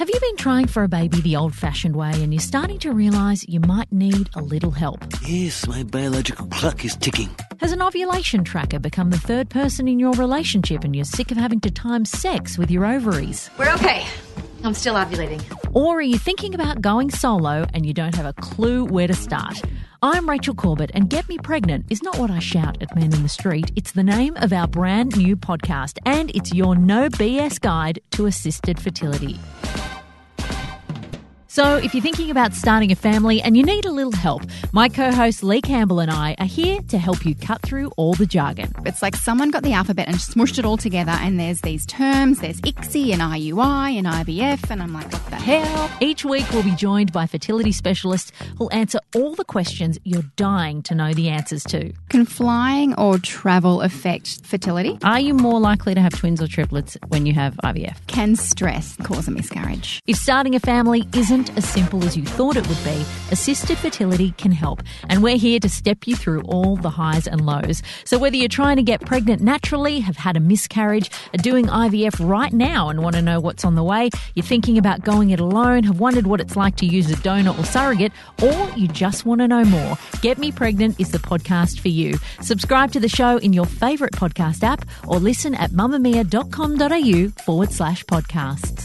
Have you been trying for a baby the old fashioned way and you're starting to realise you might need a little help? Yes, my biological clock is ticking. Has an ovulation tracker become the third person in your relationship and you're sick of having to time sex with your ovaries? We're okay. I'm still ovulating. Or are you thinking about going solo and you don't have a clue where to start? I'm Rachel Corbett, and Get Me Pregnant is not what I shout at men in the street. It's the name of our brand new podcast, and it's your no BS guide to assisted fertility. So, if you're thinking about starting a family and you need a little help, my co host Lee Campbell and I are here to help you cut through all the jargon. It's like someone got the alphabet and smushed it all together, and there's these terms there's ICSI and IUI and IVF, and I'm like, what the hell? Each week, we'll be joined by fertility specialists who'll answer all the questions you're dying to know the answers to. Can flying or travel affect fertility? Are you more likely to have twins or triplets when you have IVF? Can stress cause a miscarriage? If starting a family isn't as simple as you thought it would be, assisted fertility can help. And we're here to step you through all the highs and lows. So whether you're trying to get pregnant naturally, have had a miscarriage, are doing IVF right now and want to know what's on the way, you're thinking about going it alone, have wondered what it's like to use a donor or surrogate, or you just want to know more, Get Me Pregnant is the podcast for you. Subscribe to the show in your favourite podcast app or listen at mamamia.com.au forward slash podcast.